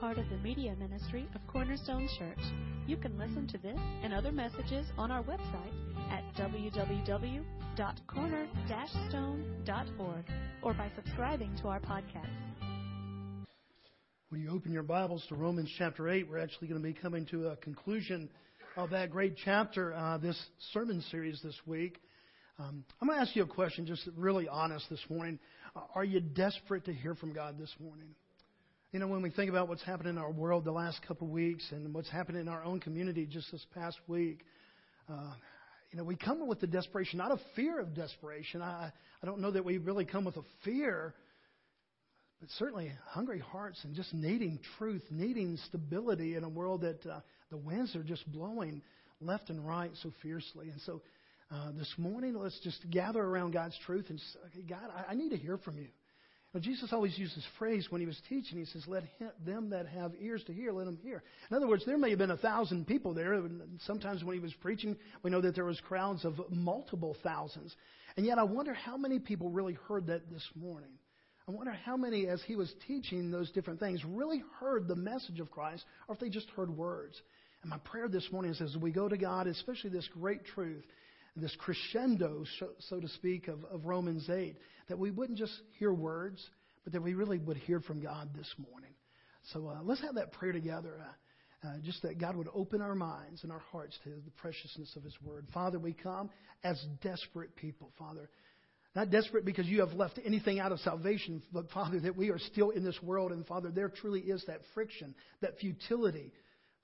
part of the media ministry of Cornerstone Church. You can listen to this and other messages on our website at www.corner-stone.org or by subscribing to our podcast. When you open your Bibles to Romans chapter 8, we're actually going to be coming to a conclusion of that great chapter, uh, this sermon series this week. Um, I'm going to ask you a question, just really honest this morning. Are you desperate to hear from God this morning? You know, when we think about what's happened in our world the last couple of weeks and what's happened in our own community just this past week, uh, you know, we come with the desperation, not a fear of desperation. I, I don't know that we really come with a fear but certainly hungry hearts and just needing truth, needing stability in a world that uh, the winds are just blowing left and right so fiercely. And so uh, this morning, let's just gather around God's truth and say, okay, God, I, I need to hear from you. Now, Jesus always used this phrase when he was teaching. He says, Let him, them that have ears to hear, let them hear. In other words, there may have been a thousand people there. Sometimes when he was preaching, we know that there was crowds of multiple thousands. And yet I wonder how many people really heard that this morning. I wonder how many, as he was teaching those different things, really heard the message of Christ, or if they just heard words. And my prayer this morning is as we go to God, especially this great truth, this crescendo, so to speak, of, of Romans 8, that we wouldn't just hear words, but that we really would hear from God this morning. So uh, let's have that prayer together. Uh, uh, just that God would open our minds and our hearts to the preciousness of His Word. Father, we come as desperate people, Father. Not desperate because you have left anything out of salvation, but Father, that we are still in this world. And Father, there truly is that friction, that futility,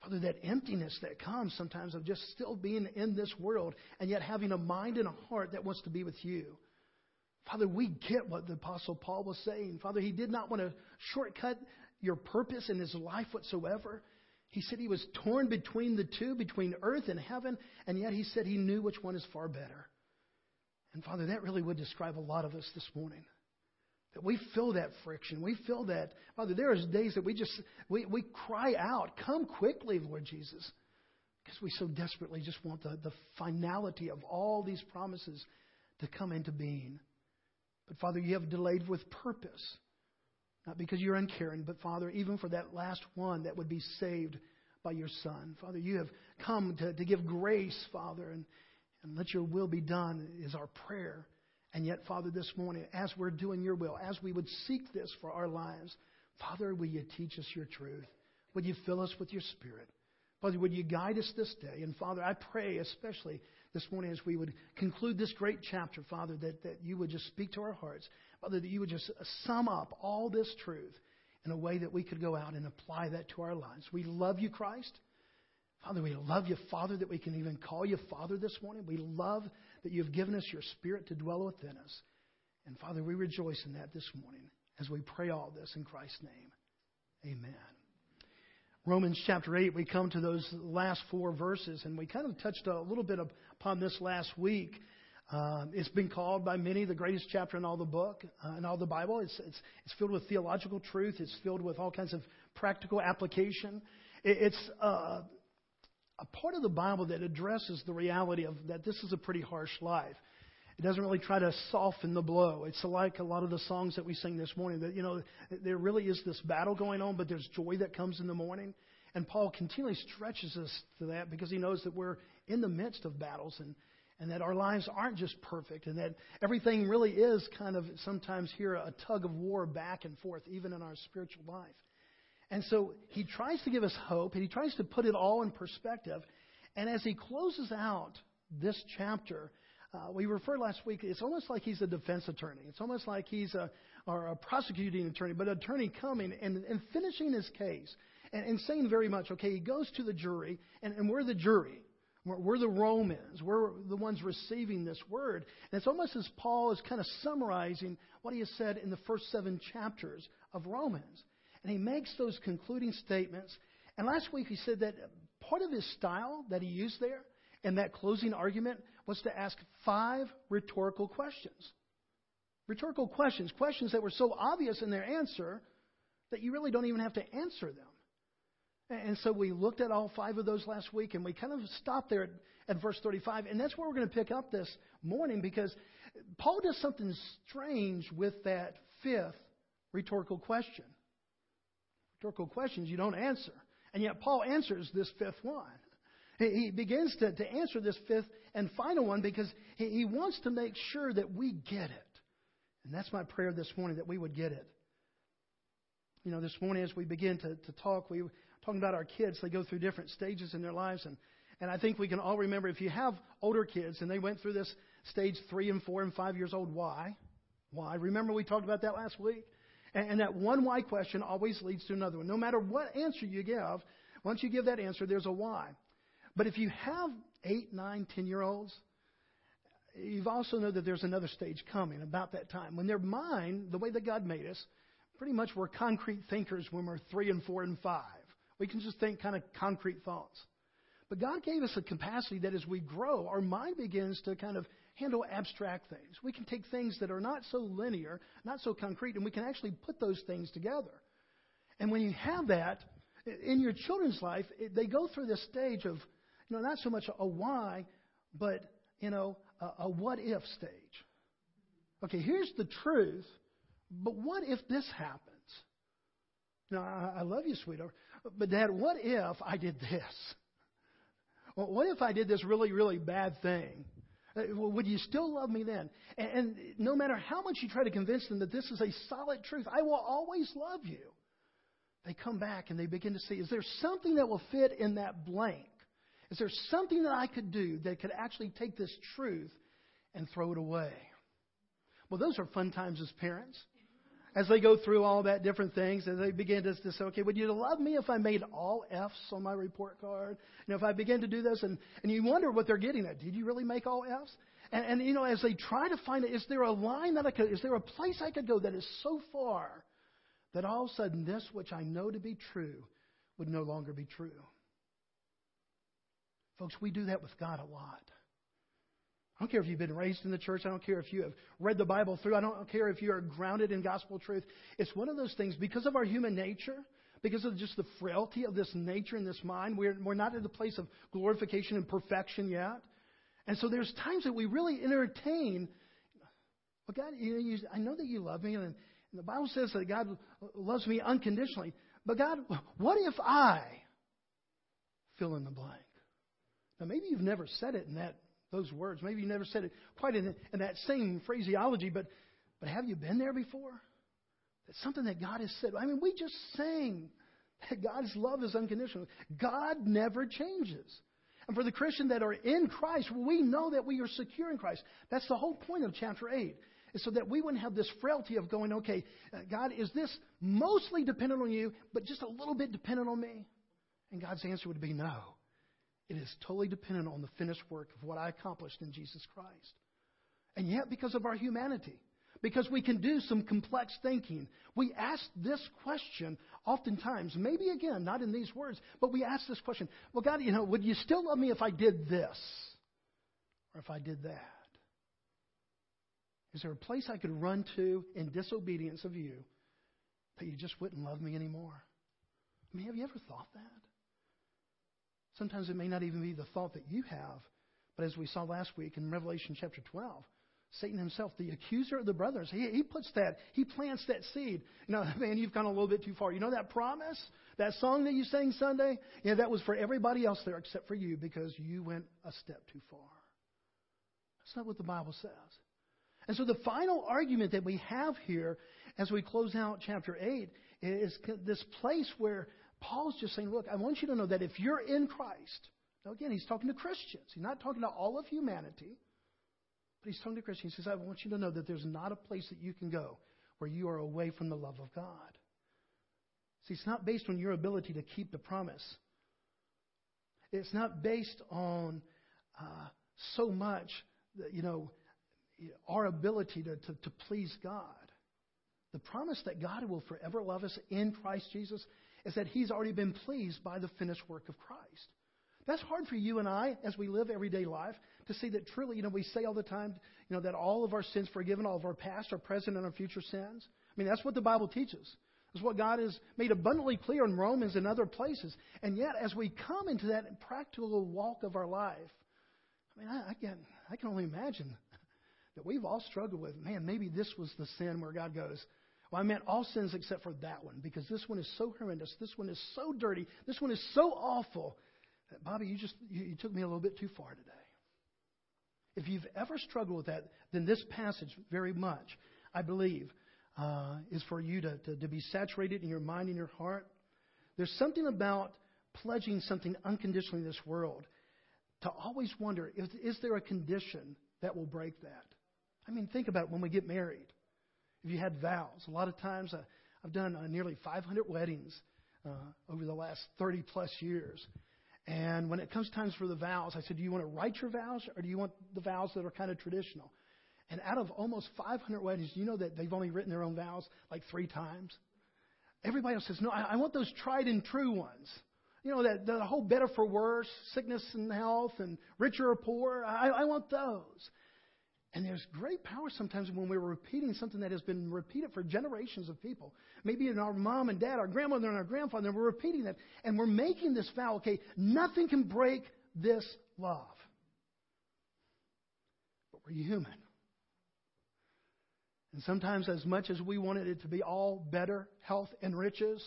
Father, that emptiness that comes sometimes of just still being in this world and yet having a mind and a heart that wants to be with you. Father, we get what the Apostle Paul was saying. Father, he did not want to shortcut your purpose in his life whatsoever. He said he was torn between the two, between earth and heaven, and yet he said he knew which one is far better. And Father, that really would describe a lot of us this morning. That we feel that friction. We feel that, Father, there are days that we just, we, we cry out, come quickly, Lord Jesus. Because we so desperately just want the, the finality of all these promises to come into being. But Father, you have delayed with purpose. Not because you're uncaring, but Father, even for that last one that would be saved by your Son. Father, you have come to, to give grace, Father, and, and let your will be done is our prayer. And yet, Father, this morning, as we're doing your will, as we would seek this for our lives, Father, will you teach us your truth? Would you fill us with your spirit? Father, would you guide us this day? And Father, I pray especially this morning as we would conclude this great chapter, Father, that, that you would just speak to our hearts. Father, that you would just sum up all this truth in a way that we could go out and apply that to our lives. We love you, Christ. Father, we love you, Father, that we can even call you Father this morning. We love that you've given us your Spirit to dwell within us. And Father, we rejoice in that this morning as we pray all this in Christ's name. Amen. Romans chapter 8, we come to those last four verses, and we kind of touched a little bit upon this last week. Um, it's been called by many the greatest chapter in all the book, uh, in all the Bible. It's, it's, it's filled with theological truth. It's filled with all kinds of practical application. It, it's uh, a part of the Bible that addresses the reality of that this is a pretty harsh life. It doesn't really try to soften the blow. It's like a lot of the songs that we sing this morning that, you know, there really is this battle going on, but there's joy that comes in the morning. And Paul continually stretches us to that because he knows that we're in the midst of battles and, and that our lives aren't just perfect and that everything really is kind of sometimes here a tug of war back and forth, even in our spiritual life. And so he tries to give us hope, and he tries to put it all in perspective. And as he closes out this chapter, uh, we referred last week, it's almost like he's a defense attorney. It's almost like he's a, or a prosecuting attorney, but an attorney coming and, and finishing his case and, and saying very much, okay, he goes to the jury, and, and we're the jury. We're, we're the Romans. We're the ones receiving this word. And it's almost as Paul is kind of summarizing what he has said in the first seven chapters of Romans. And he makes those concluding statements. And last week he said that part of his style that he used there in that closing argument was to ask five rhetorical questions. Rhetorical questions, questions that were so obvious in their answer that you really don't even have to answer them. And so we looked at all five of those last week, and we kind of stopped there at, at, verse 35. And that's where we're going to pick up this morning because Paul does something strange with that fifth rhetorical question. Rhetorical questions you don't answer. And yet Paul answers this fifth one. He begins to, to answer this fifth and final one because he, he wants to make sure that we get it. And that's my prayer this morning, that we would get it. You know, this morning as we begin to, to talk, we were talking about our kids. They go through different stages in their lives. And, and I think we can all remember if you have older kids and they went through this stage three and four and five years old, why? Why? Remember we talked about that last week? And, that one why question always leads to another one. No matter what answer you give, once you give that answer, there's a why. But if you have eight, nine, ten year olds, you've also know that there's another stage coming about that time when their mind, the way that God made us, pretty much we're concrete thinkers when we're three and four and five. We can just think kind of concrete thoughts. But God gave us a capacity that as we grow, our mind begins to kind of handle abstract things. We can take things that are not so linear, not so concrete, and we can actually put those things together. And when you have that in your children's life, they go through this stage of, you know, not so much a why, but, you know, a, a what if stage. Okay, here's the truth, but what if this happens? Now, I, I love you, sweetheart, but Dad, what if I did this? Well, what if I did this really, really bad thing? Uh, would you still love me then? And, and no matter how much you try to convince them that this is a solid truth, I will always love you. They come back and they begin to see is there something that will fit in that blank? Is there something that I could do that could actually take this truth and throw it away? Well, those are fun times as parents. As they go through all that different things, as they begin to, to say, okay, would you love me if I made all F's on my report card? You know, if I begin to do this, and, and you wonder what they're getting at. Did you really make all F's? And, and you know, as they try to find it, is there a line that I could, is there a place I could go that is so far that all of a sudden this which I know to be true would no longer be true? Folks, we do that with God a lot. I don't care if you've been raised in the church. I don't care if you have read the Bible through. I don't care if you are grounded in gospel truth. It's one of those things because of our human nature, because of just the frailty of this nature and this mind. We're, we're not at the place of glorification and perfection yet. And so there's times that we really entertain. Well, God, you know, you, I know that you love me, and, and the Bible says that God loves me unconditionally. But God, what if I fill in the blank? Now, maybe you've never said it in that those words. Maybe you never said it quite in, in that same phraseology, but but have you been there before? That's something that God has said. I mean, we just sang that God's love is unconditional. God never changes. And for the Christian that are in Christ, we know that we are secure in Christ. That's the whole point of chapter 8. Is so that we wouldn't have this frailty of going, okay, uh, God, is this mostly dependent on you, but just a little bit dependent on me? And God's answer would be no. It is totally dependent on the finished work of what I accomplished in Jesus Christ. And yet, because of our humanity, because we can do some complex thinking, we ask this question oftentimes, maybe again, not in these words, but we ask this question Well, God, you know, would you still love me if I did this? Or if I did that? Is there a place I could run to in disobedience of you that you just wouldn't love me anymore? I mean, have you ever thought that? Sometimes it may not even be the thought that you have, but as we saw last week in Revelation chapter 12, Satan himself, the accuser of the brothers, he, he puts that, he plants that seed. You know, man, you've gone a little bit too far. You know that promise? That song that you sang Sunday? Yeah, that was for everybody else there except for you because you went a step too far. That's not what the Bible says. And so the final argument that we have here as we close out chapter 8 is this place where Paul's just saying, look, I want you to know that if you're in Christ, now again, he's talking to Christians. He's not talking to all of humanity, but he's talking to Christians. He says, I want you to know that there's not a place that you can go where you are away from the love of God. See, it's not based on your ability to keep the promise. It's not based on uh, so much, that, you know, our ability to, to, to please God. The promise that God will forever love us in Christ Jesus is that He's already been pleased by the finished work of Christ. That's hard for you and I as we live everyday life to see that truly, you know, we say all the time, you know, that all of our sins forgiven, all of our past, our present, and our future sins. I mean, that's what the Bible teaches. That's what God has made abundantly clear in Romans and other places. And yet, as we come into that practical walk of our life, I mean, I, I can I can only imagine that we've all struggled with. Man, maybe this was the sin where God goes, Well, I meant all sins except for that one because this one is so horrendous. This one is so dirty. This one is so awful Bobby, you just you, you took me a little bit too far today. If you've ever struggled with that, then this passage very much, I believe, uh, is for you to, to, to be saturated in your mind and your heart. There's something about pledging something unconditionally in this world to always wonder is, is there a condition that will break that? I mean, think about it when we get married. If you had vows, a lot of times uh, I've done uh, nearly 500 weddings uh, over the last 30 plus years. And when it comes times for the vows, I said, Do you want to write your vows or do you want the vows that are kind of traditional? And out of almost 500 weddings, you know that they've only written their own vows like three times? Everybody else says, No, I, I want those tried and true ones. You know, that the whole better for worse, sickness and health, and richer or poor. I, I want those. And there's great power sometimes when we're repeating something that has been repeated for generations of people. Maybe in our mom and dad, our grandmother and our grandfather, and we're repeating that. And we're making this vow, okay, nothing can break this love. But we're human. And sometimes, as much as we wanted it to be all better, health and riches,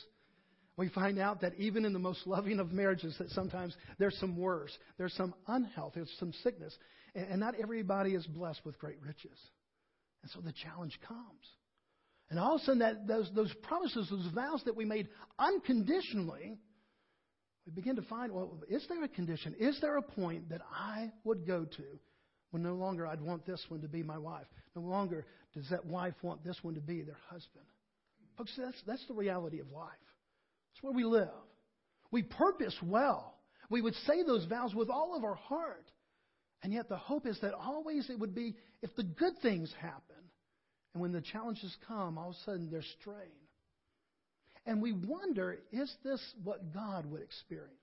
we find out that even in the most loving of marriages, that sometimes there's some worse, there's some unhealth, there's some sickness. And, and not everybody is blessed with great riches. And so the challenge comes. And all of a sudden, that, those, those promises, those vows that we made unconditionally, we begin to find well, is there a condition? Is there a point that I would go to when no longer I'd want this one to be my wife? No longer does that wife want this one to be their husband. Folks, that's, that's the reality of life. It's where we live. We purpose well. We would say those vows with all of our heart. And yet the hope is that always it would be if the good things happen, and when the challenges come, all of a sudden strain. And we wonder, is this what God would experience?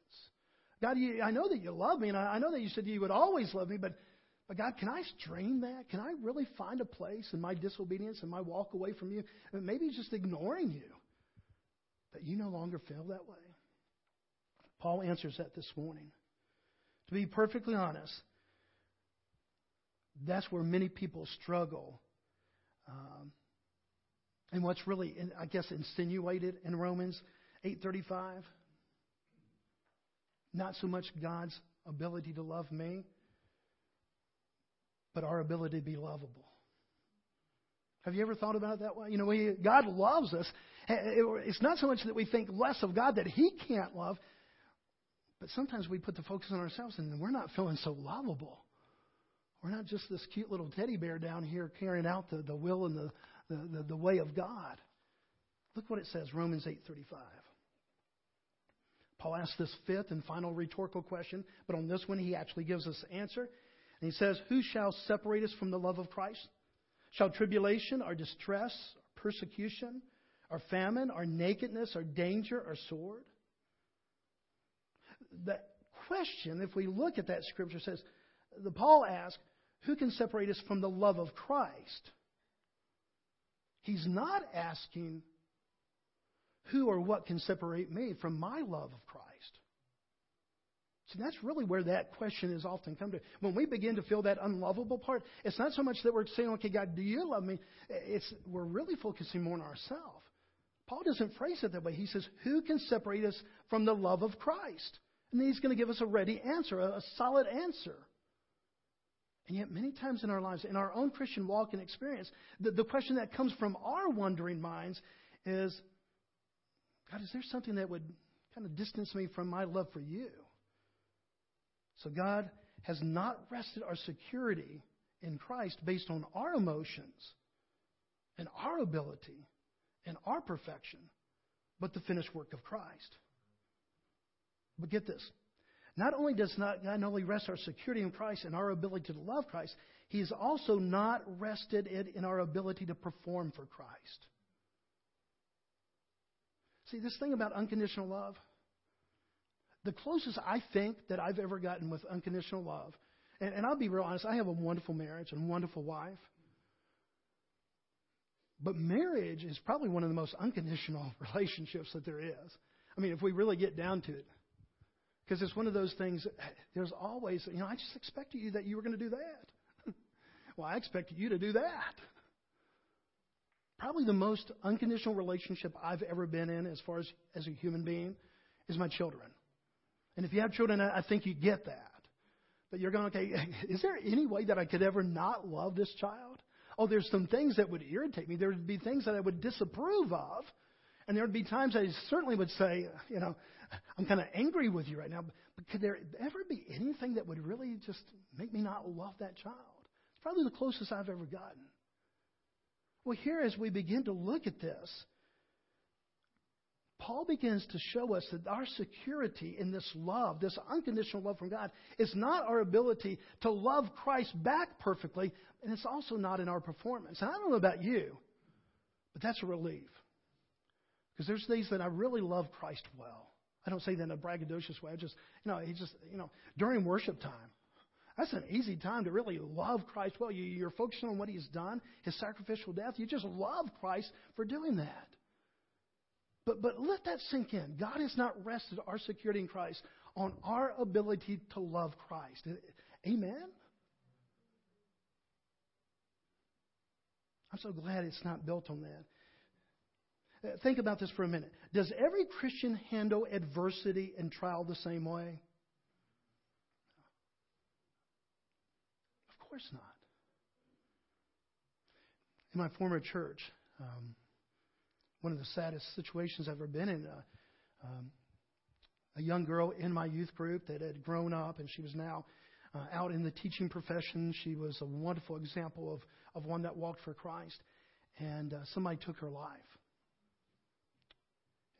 God, you, I know that you love me, and I, I know that you said you would always love me, but, but God, can I strain that? Can I really find a place in my disobedience and my walk away from you, and maybe just ignoring you, that you no longer feel that way? Paul answers that this morning. To be perfectly honest, that's where many people struggle. Um, and what's really, I guess, insinuated in Romans 8:35, not so much God's ability to love me, but our ability to be lovable. Have you ever thought about it that way? You know, we, God loves us. It's not so much that we think less of God that He can't love, but sometimes we put the focus on ourselves and we're not feeling so lovable. We're not just this cute little teddy bear down here carrying out the, the will and the, the, the, the way of God. Look what it says, Romans 8.35. Paul asks this fifth and final rhetorical question, but on this one he actually gives us the answer. And he says, Who shall separate us from the love of Christ? Shall tribulation, or distress, or persecution, or famine, or nakedness, or danger, or sword? The question, if we look at that scripture, says, the Paul asks, who can separate us from the love of Christ? He's not asking who or what can separate me from my love of Christ. See, that's really where that question is often come to. When we begin to feel that unlovable part, it's not so much that we're saying, okay, God, do you love me? It's, we're really focusing more on ourselves. Paul doesn't phrase it that way. He says, who can separate us from the love of Christ? And he's going to give us a ready answer, a, a solid answer. And yet, many times in our lives, in our own Christian walk and experience, the, the question that comes from our wondering minds is God, is there something that would kind of distance me from my love for you? So, God has not rested our security in Christ based on our emotions and our ability and our perfection, but the finished work of Christ. But get this not only does not God not only rest our security in Christ and our ability to love Christ, He has also not rested it in our ability to perform for Christ. See, this thing about unconditional love, the closest I think that I've ever gotten with unconditional love, and, and I'll be real honest, I have a wonderful marriage and a wonderful wife. But marriage is probably one of the most unconditional relationships that there is. I mean, if we really get down to it. Because it's one of those things, there's always, you know, I just expected you that you were going to do that. well, I expected you to do that. probably the most unconditional relationship I've ever been in as far as as a human being is my children. And if you have children, I think you get that. But you're going, okay, is there any way that I could ever not love this child? Oh, there's some things that would irritate me. There would be things that I would disapprove of. And there would be times I certainly would say, you know, I'm kind of angry with you right now. But could there ever be anything that would really just make me not love that child? It's probably the closest I've ever gotten. Well, here as we begin to look at this, Paul begins to show us that our security in this love, this unconditional love from God, is not our ability to love Christ back perfectly, and it's also not in our performance. And I don't know about you, but that's a relief. Because there's things that I really love Christ well. I don't say that in a braggadocious way. I just, you know, he just, you know, during worship time, that's an easy time to really love Christ well. You, you're focusing on what He's done, His sacrificial death. You just love Christ for doing that. But, but let that sink in. God has not rested our security in Christ on our ability to love Christ. Amen? I'm so glad it's not built on that. Think about this for a minute. Does every Christian handle adversity and trial the same way? Of course not. In my former church, um, one of the saddest situations I've ever been in. Uh, um, a young girl in my youth group that had grown up and she was now uh, out in the teaching profession. She was a wonderful example of, of one that walked for Christ. And uh, somebody took her life.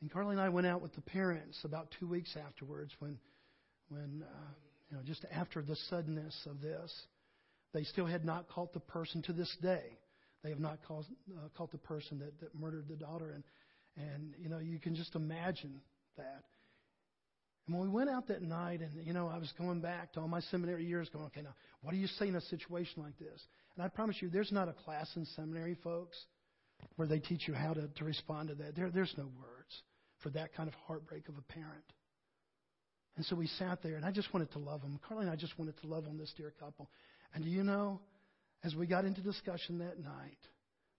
And Carly and I went out with the parents about two weeks afterwards when, when uh, you know, just after the suddenness of this. They still had not caught the person to this day. They have not caught, uh, caught the person that, that murdered the daughter. And, and, you know, you can just imagine that. And when we went out that night, and, you know, I was going back to all my seminary years going, okay, now, what do you say in a situation like this? And I promise you, there's not a class in seminary, folks, where they teach you how to, to respond to that. There, there's no words for that kind of heartbreak of a parent. And so we sat there, and I just wanted to love them. Carly and I just wanted to love on this dear couple. And do you know, as we got into discussion that night,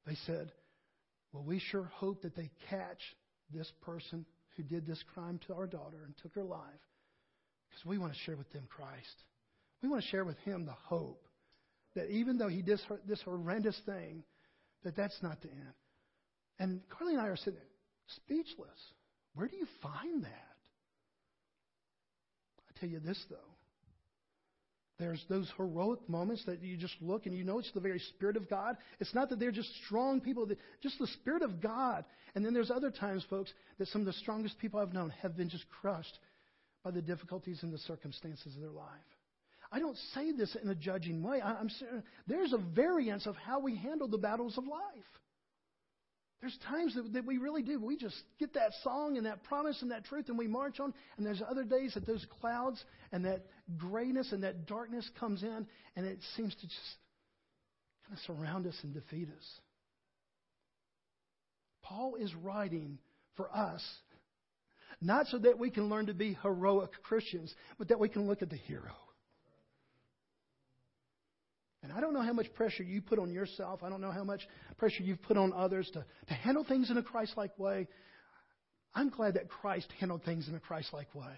they said, Well, we sure hope that they catch this person who did this crime to our daughter and took her life because we want to share with them Christ. We want to share with him the hope that even though he did this horrendous thing, that that's not the end. And Carly and I are sitting there, speechless. Where do you find that? I tell you this, though. There's those heroic moments that you just look and you know it's the very Spirit of God. It's not that they're just strong people, just the Spirit of God. And then there's other times, folks, that some of the strongest people I've known have been just crushed by the difficulties and the circumstances of their life. I don't say this in a judging way. I'm there's a variance of how we handle the battles of life. There's times that, that we really do. We just get that song and that promise and that truth and we march on. And there's other days that those clouds and that grayness and that darkness comes in and it seems to just kind of surround us and defeat us. Paul is writing for us, not so that we can learn to be heroic Christians, but that we can look at the hero. And I don't know how much pressure you put on yourself. I don't know how much pressure you've put on others to, to handle things in a Christ like way. I'm glad that Christ handled things in a Christ like way.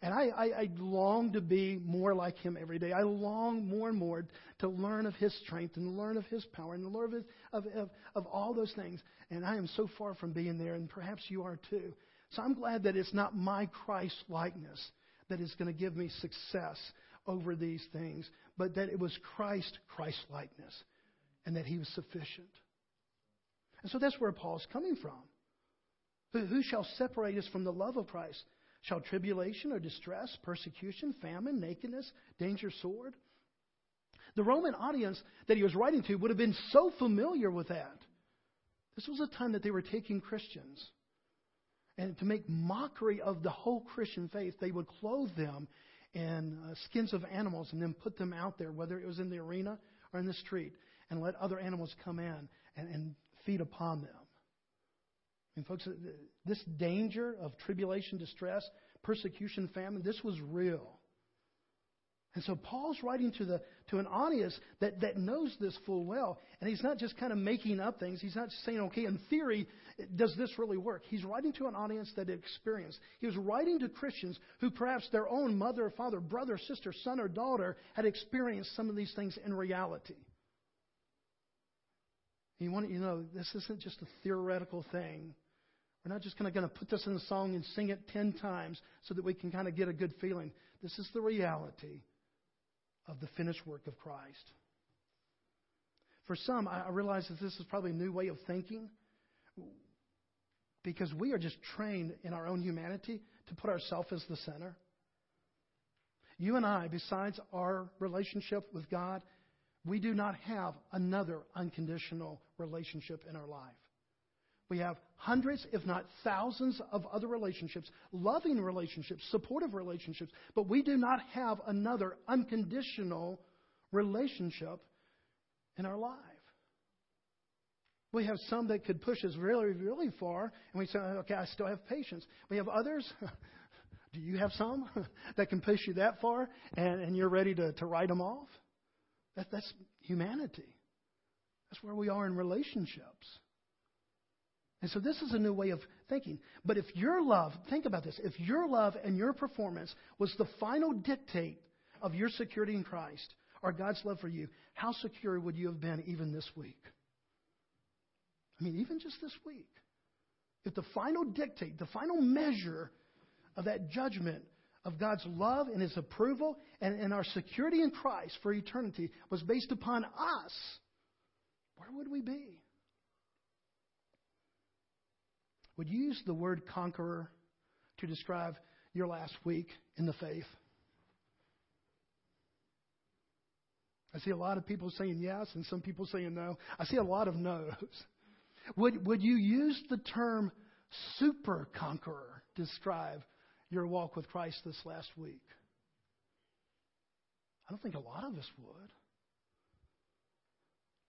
And I, I, I, long to be more like him every day. I long more and more to learn of his strength and learn of his power and learn of, his, of, of, of all those things. And I am so far from being there, and perhaps you are too. So I'm glad that it's not my Christ likeness that is going to give me success over these things, but that it was Christ, Christ likeness, and that he was sufficient. And so that's where Paul's coming from. Who shall separate us from the love of Christ? Shall tribulation or distress, persecution, famine, nakedness, danger, sword? The Roman audience that he was writing to would have been so familiar with that. This was a time that they were taking Christians. And to make mockery of the whole Christian faith, they would clothe them and uh, skins of animals and then put them out there, whether it was in the arena or in the street, and let other animals come in and, and feed upon them. I mean, folks, this danger of tribulation, distress, persecution, famine, this was real. And so Paul's writing to, the, to an audience that, that knows this full well. And he's not just kind of making up things. He's not just saying, okay, in theory, does this really work? He's writing to an audience that experienced. He was writing to Christians who perhaps their own mother father, brother, sister, son, or daughter had experienced some of these things in reality. You want you know, this isn't just a theoretical thing. We're not just kind of going to put this in a song and sing it ten times so that we can kind of get a good feeling. This is the reality of the finished work of Christ. For some, I realize that this is probably a new way of thinking because we are just trained in our own humanity to put ourselves as the center. You and I, besides our relationship with God, we do not have another unconditional relationship in our life. We have hundreds, if not thousands, of other relationships, loving relationships, supportive relationships, but we do not have another unconditional relationship in our life. We have some that could push us really, really far, and we say, okay, I still have patience. We have others. Do you have some that can push you that far, and, and you're ready to, to write them off? That, that's humanity. That's where we are in relationships. And so this is a new way of thinking. But if your love, think about this, if your love and your performance was the final dictate of your security in Christ or God's love for you, how secure would you have been even this week? I mean, even just this week. If the final dictate, the final measure of that judgment of God's love and His approval and, and our security in Christ for eternity was based upon us, where would we be? Would you use the word conqueror to describe your last week in the faith? I see a lot of people saying yes and some people saying no. I see a lot of no's. Would, would you use the term super conqueror to describe your walk with Christ this last week? I don't think a lot of us would.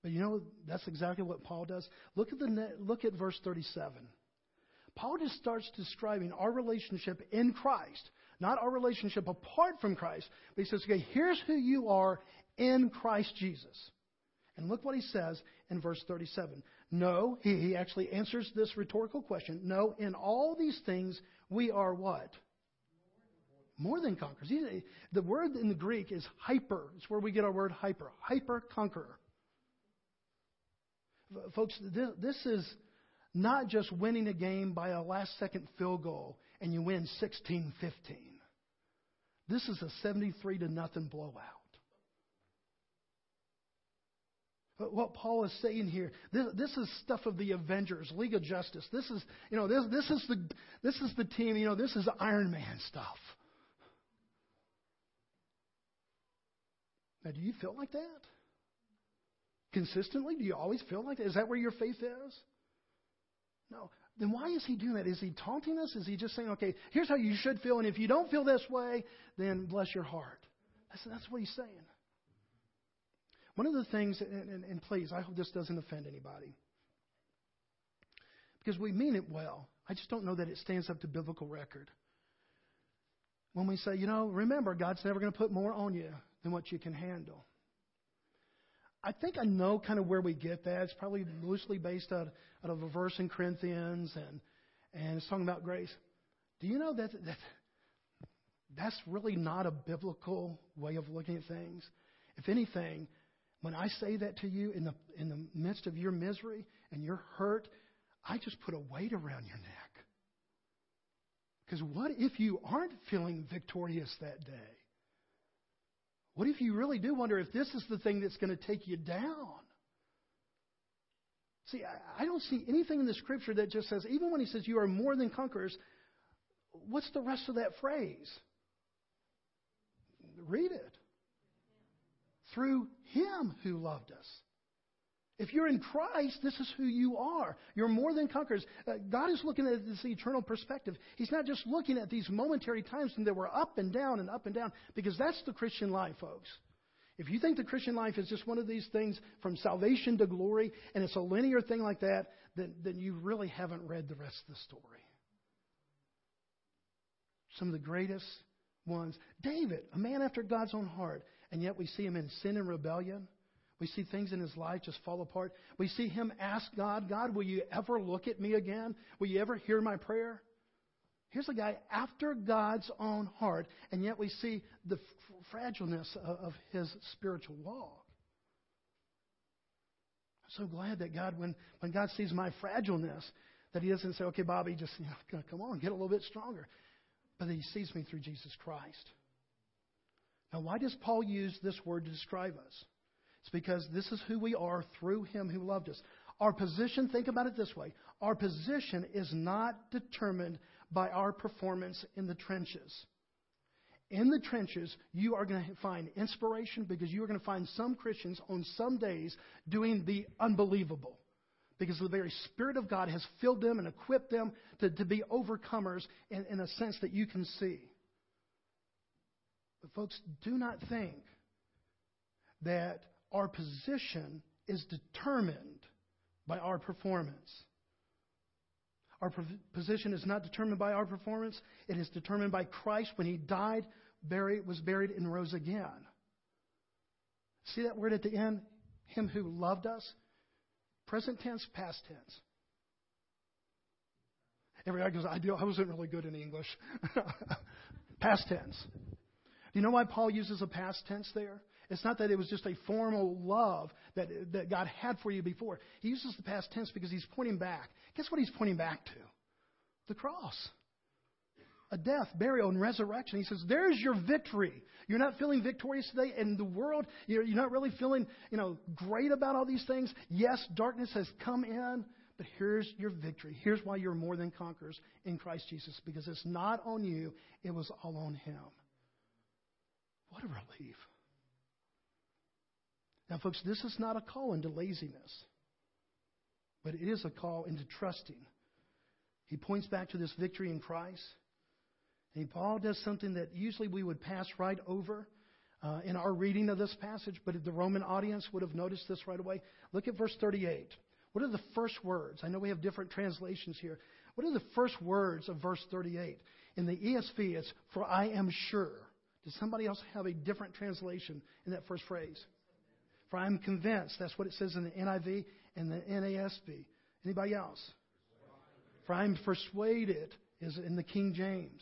But you know, that's exactly what Paul does. Look at, the, look at verse 37. Paul just starts describing our relationship in Christ, not our relationship apart from Christ. But he says, okay, here's who you are in Christ Jesus. And look what he says in verse 37. No, he, he actually answers this rhetorical question. No, in all these things we are what? More than conquerors. The word in the Greek is hyper. It's where we get our word hyper. Hyper conqueror. Folks, this, this is not just winning a game by a last second field goal and you win 16 15. This is a 73 to nothing blowout. But what Paul is saying here, this, this, is stuff of the Avengers, League of Justice. This is, you know, this, this is the this is the team. You know, this is Iron Man stuff. Now, do you feel like that? Consistently? Do you always feel like that? Is that where your faith is? No. Then why is he doing that? Is he taunting us? Is he just saying, okay, here's how you should feel, and if you don't feel this way, then bless your heart? That's, that's what he's saying. One of the things, and, and, and please, I hope this doesn't offend anybody, because we mean it well. I just don't know that it stands up to biblical record. When we say, you know, remember, God's never going to put more on you than what you can handle. I think I know kind of where we get that. It's probably loosely based out, out of a verse in Corinthians, and and it's talking about grace. Do you know that, that that's really not a biblical way of looking at things? If anything, when I say that to you in the in the midst of your misery and your hurt, I just put a weight around your neck. Because what if you aren't feeling victorious that day? What if you really do wonder if this is the thing that's going to take you down? See, I don't see anything in the scripture that just says, even when he says you are more than conquerors, what's the rest of that phrase? Read it. Through him who loved us. If you're in Christ, this is who you are. You're more than conquerors. Uh, God is looking at this eternal perspective. He's not just looking at these momentary times when they were up and down and up and down, because that's the Christian life, folks. If you think the Christian life is just one of these things from salvation to glory, and it's a linear thing like that, then, then you really haven't read the rest of the story. Some of the greatest ones. David, a man after God's own heart, and yet we see him in sin and rebellion. We see things in his life just fall apart. We see him ask God, God, will you ever look at me again? Will you ever hear my prayer? Here's a guy after God's own heart, and yet we see the fragileness of his spiritual walk. I'm so glad that God, when, when God sees my fragileness, that He doesn't say, okay, Bobby, just you know, come on, get a little bit stronger. But that He sees me through Jesus Christ. Now, why does Paul use this word to describe us? It's because this is who we are through Him who loved us. Our position, think about it this way our position is not determined by our performance in the trenches. In the trenches, you are going to find inspiration because you are going to find some Christians on some days doing the unbelievable. Because the very Spirit of God has filled them and equipped them to, to be overcomers in, in a sense that you can see. But, folks, do not think that our position is determined by our performance. Our position is not determined by our performance. It is determined by Christ when He died, buried, was buried, and rose again. See that word at the end? Him who loved us? Present tense, past tense. Every guy goes, I, do, I wasn't really good in English. past tense. Do you know why Paul uses a past tense there? It's not that it was just a formal love that, that God had for you before. He uses the past tense because he's pointing back. Guess what he's pointing back to? The cross. A death, burial, and resurrection. He says, There's your victory. You're not feeling victorious today in the world. You're, you're not really feeling, you know, great about all these things. Yes, darkness has come in, but here's your victory. Here's why you're more than conquerors in Christ Jesus, because it's not on you, it was all on Him. What a relief. Now, folks, this is not a call into laziness, but it is a call into trusting. He points back to this victory in Christ. And Paul does something that usually we would pass right over uh, in our reading of this passage, but the Roman audience would have noticed this right away. Look at verse 38. What are the first words? I know we have different translations here. What are the first words of verse 38? In the ESV, it's, for I am sure. Does somebody else have a different translation in that first phrase? For I'm convinced. That's what it says in the NIV and the NASB. Anybody else? For I'm persuaded is in the King James.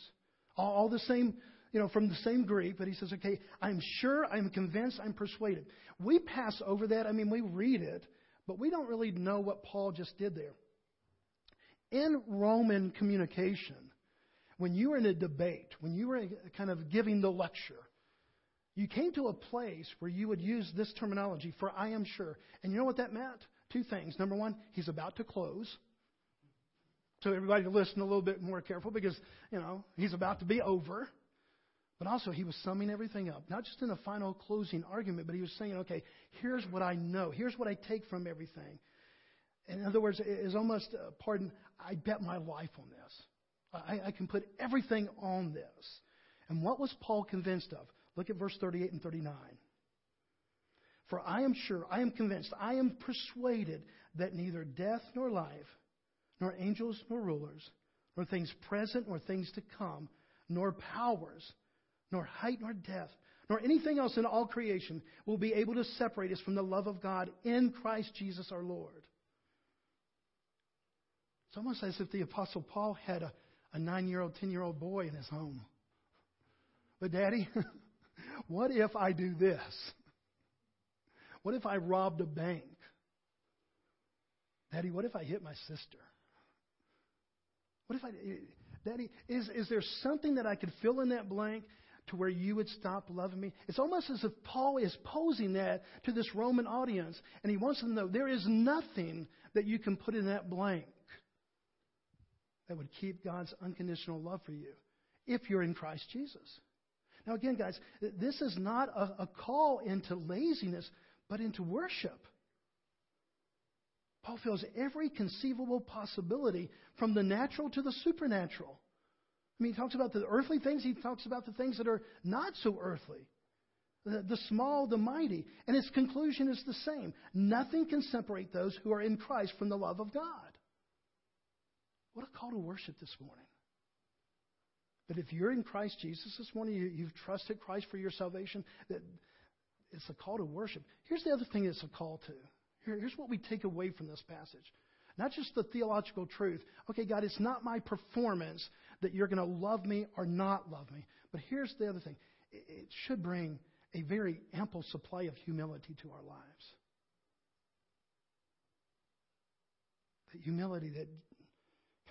All, all the same, you know, from the same Greek, but he says, okay, I'm sure, I'm convinced, I'm persuaded. We pass over that. I mean, we read it, but we don't really know what Paul just did there. In Roman communication, when you were in a debate, when you were kind of giving the lecture, you came to a place where you would use this terminology, for I am sure. And you know what that meant? Two things. Number one, he's about to close. So everybody listen a little bit more careful because, you know, he's about to be over. But also he was summing everything up, not just in a final closing argument, but he was saying, okay, here's what I know. Here's what I take from everything. In other words, it is almost, uh, pardon, I bet my life on this. I, I can put everything on this. And what was Paul convinced of? Look at verse 38 and 39. For I am sure, I am convinced, I am persuaded that neither death nor life, nor angels nor rulers, nor things present nor things to come, nor powers, nor height nor depth, nor anything else in all creation will be able to separate us from the love of God in Christ Jesus our Lord. It's almost as if the Apostle Paul had a, a nine year old, ten year old boy in his home. But, Daddy, What if I do this? What if I robbed a bank? Daddy, what if I hit my sister? What if I, Daddy, is, is there something that I could fill in that blank to where you would stop loving me? It's almost as if Paul is posing that to this Roman audience, and he wants them to know there is nothing that you can put in that blank that would keep God's unconditional love for you if you're in Christ Jesus. Now, again, guys, this is not a, a call into laziness, but into worship. Paul feels every conceivable possibility from the natural to the supernatural. I mean, he talks about the earthly things, he talks about the things that are not so earthly. The, the, small, the mighty. And his conclusion is the same. Nothing can separate those who are in Christ from the love of God. What a call to worship this morning. If you're in Christ Jesus this morning, you, you've trusted Christ for your salvation, that it's a call to worship. Here's the other thing it's a call to. Here, here's what we take away from this passage. Not just the theological truth. Okay, God, it's not my performance that you're going to love me or not love me. But here's the other thing it should bring a very ample supply of humility to our lives. The humility that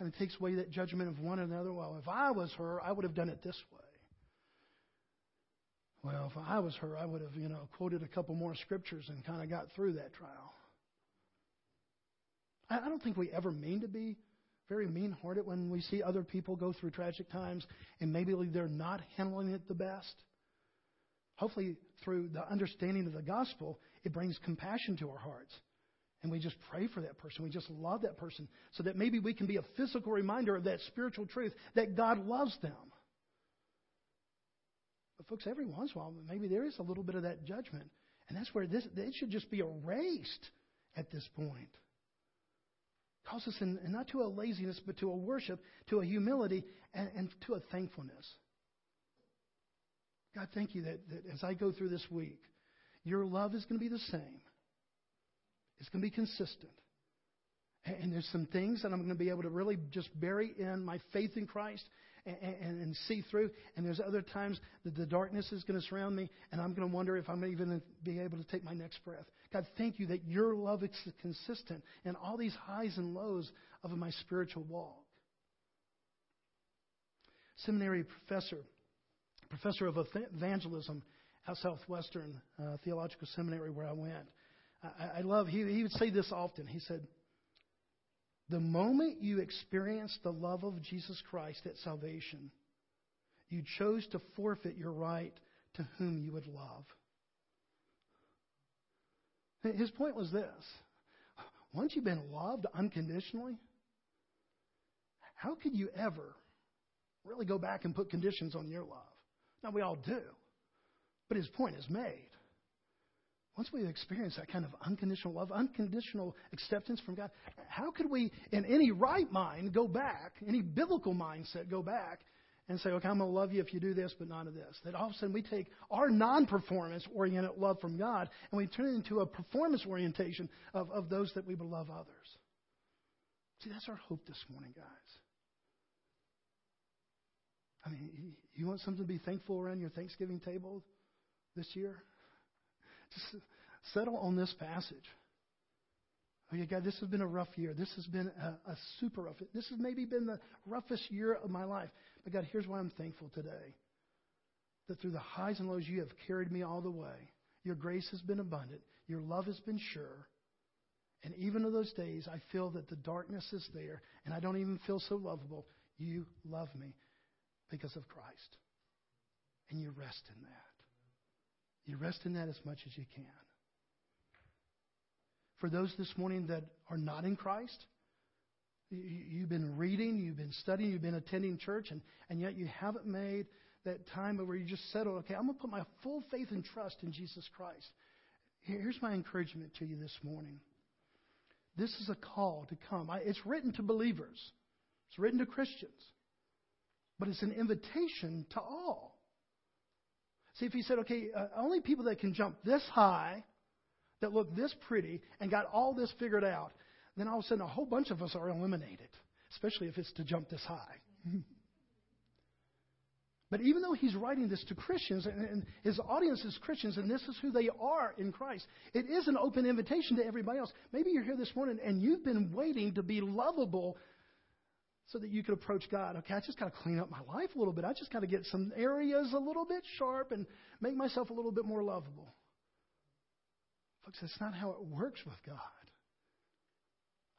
kind of takes away that judgment of one another. Well, if I was her, I would have done it this way. Well, if I was her, I would have, you know, quoted a couple more scriptures and kind of got through that trial. I don't think we ever mean to be very mean hearted when we see other people go through tragic times and maybe they're not handling it the best. Hopefully, through the understanding of the gospel, it brings compassion to our hearts. And we just pray for that person. We just love that person so that maybe we can be a physical reminder of that spiritual truth that God loves them. But, folks, every once in a while, maybe there is a little bit of that judgment. And that's where this, it should just be erased at this point. Calls us in, not to a laziness, but to a worship, to a humility, and, and to a thankfulness. God, thank you that, that as I go through this week, your love is going to be the same. It's going to be consistent. And there's some things that I'm going to be able to really just bury in my faith in Christ and, and, and, see through. And there's other times that the darkness is going to surround me, and I'm going to wonder if I'm even going to be able to take my next breath. God, thank you that your love is consistent in all these highs and lows of my spiritual walk. Seminary professor, professor of evangelism at Southwestern uh, Theological Seminary, where I went I, I love, he, he would say this often. He said, The moment you experience the love of Jesus Christ at salvation, you chose to forfeit your right to whom you would love. His point was this once you've been loved unconditionally, how could you ever really go back and put conditions on your love? Now, we all do. But his point is made. Once we experience that kind of unconditional love, unconditional acceptance from God, how could we, in any right mind, go back, any biblical mindset, go back and say, okay, I'm going to love you if you do this, but not of this? That all of a sudden we take our non performance oriented love from God and we turn it into a performance orientation of, of those that we would love others. See, that's our hope this morning, guys. I mean, you want something to be thankful around your Thanksgiving table this year? Settle on this passage. Oh, yeah, God, this has been a rough year. This has been a, a super rough. This has maybe been the roughest year of my life. But God, here's why I'm thankful today. That through the highs and lows, you have carried me all the way. Your grace has been abundant. Your love has been sure. And even in those days, I feel that the darkness is there, and I don't even feel so lovable. You love me because of Christ. And you rest in that. You rest in that as much as you can. For those this morning that are not in Christ, you've been reading, you've been studying, you've been attending church, and, and yet you haven't made that time where you just settle, okay, I'm going to put my full faith and trust in Jesus Christ. Here's my encouragement to you this morning. This is a call to come. It's written to believers, it's written to Christians, but it's an invitation to all. See, if he said, okay, uh, only people that can jump this high, that look this pretty, and got all this figured out, then all of a sudden a whole bunch of us are eliminated, especially if it's to jump this high. but even though he's writing this to Christians, and, and his audience is Christians, and this is who they are in Christ, it is an open invitation to everybody else. Maybe you're here this morning and you've been waiting to be lovable so that you could approach God. Okay, I just got to clean up my life a little bit. I just got to get some areas a little bit sharp and make myself a little bit more lovable. Folks, that's not how it works with God.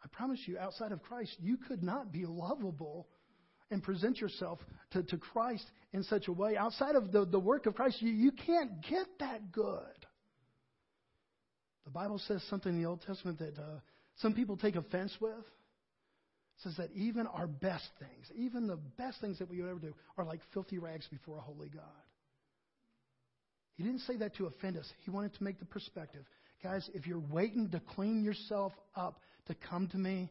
I promise you, outside of Christ, you could not be lovable and present yourself to, to Christ in such a way. Outside of the, the work of Christ, you, you can't get that good. The Bible says something in the Old Testament that uh, some people take offense with says that even our best things, even the best things that we would ever do, are like filthy rags before a holy God. He didn't say that to offend us. He wanted to make the perspective. Guys, if you're waiting to clean yourself up to come to me,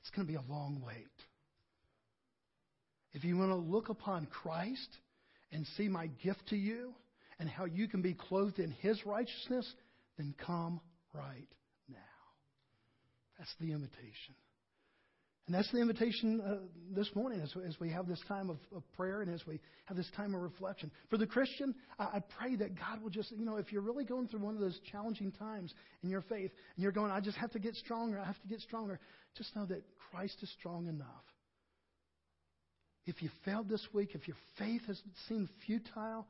it's going to be a long wait. if you want to look upon Christ and see my gift to you and how you can be clothed in his righteousness, then come right now. That's the invitation. And that's the invitation uh, this morning as, as, we have this time of, of, prayer and as we have this time of reflection. For the Christian, I, I, pray that God will just, you know, if you're really going through one of those challenging times in your faith and you're going, I just have to get stronger, I have to get stronger, just know that Christ is strong enough. If you failed this week, if your faith has seemed futile,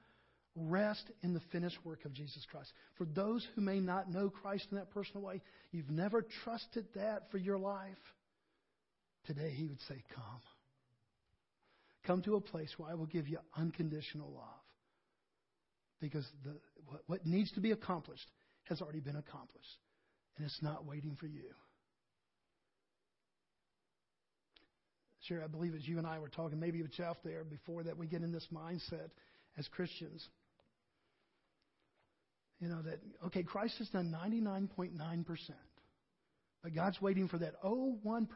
rest in the finished work of Jesus Christ. For those who may not know Christ in that personal way, you've never trusted that for your life Today, he would say, Come. Come to a place where I will give you unconditional love. Because the, what, what needs to be accomplished has already been accomplished, and it's not waiting for you. Sure, I believe as you and I were talking, maybe with Jeff there before that, we get in this mindset as Christians. You know, that, okay, Christ has done 99.9%. But God's waiting for that 0.1%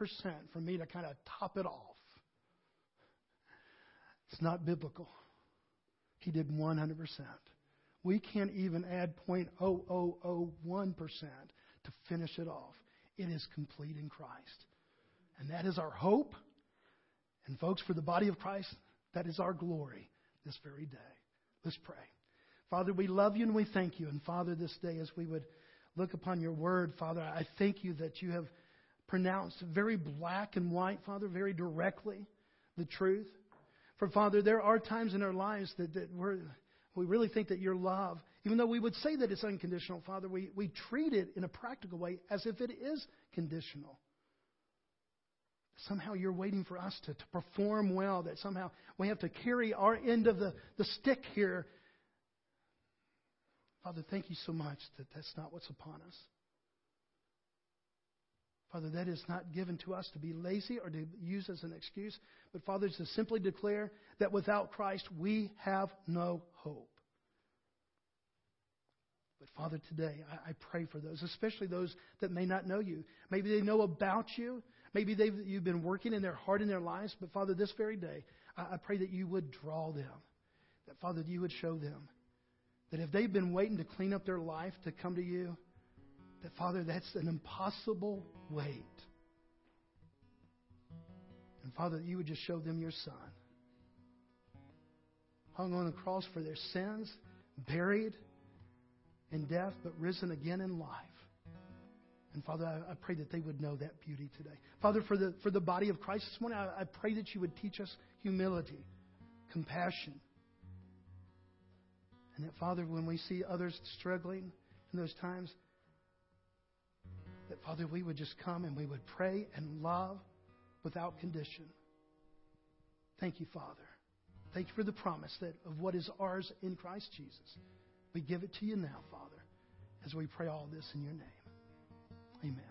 for me to kind of top it off. It's not biblical. He did 100%. We can't even add 0.0001% to finish it off. It is complete in Christ. And that is our hope. And folks, for the body of Christ, that is our glory this very day. Let's pray. Father, we love you and we thank you. And Father, this day as we would look upon your word, Father, I thank you that you have pronounced very black and white, Father, very directly the truth. For, Father, there are times in our lives that, that we're, we really think that your love, even though we would say that it's unconditional, Father, we, we treat it in a practical way as if it is conditional. Somehow you're waiting for us to, to perform well, that somehow we have to carry our end of the, the stick here Father, thank you so much that that's not what's upon us. Father, that is not given to us to be lazy or to use as an excuse, but Father, to simply declare that without Christ we have no hope. But Father, today I, I pray for those, especially those that may not know you. Maybe they know about you. Maybe you've been working in their heart and their lives. But Father, this very day, I, I pray that you would draw them. That Father, you would show them that if they've been waiting to clean up their life to come to you, that Father, that's an impossible wait. And Father, that you would just show them your Son. Hung on the cross for their sins, buried in death, but risen again in life. And Father, I, I, pray that they would know that beauty today. Father, for the, for the body of Christ this morning, I, I pray that you would teach us humility, compassion, and that, Father, when we see others struggling in those times, that, Father, we would just come and we would pray and love without condition. Thank you, Father. Thank you for the promise that of what is ours in Christ Jesus. We give it to you now, Father, as we pray all this in your name. Amen.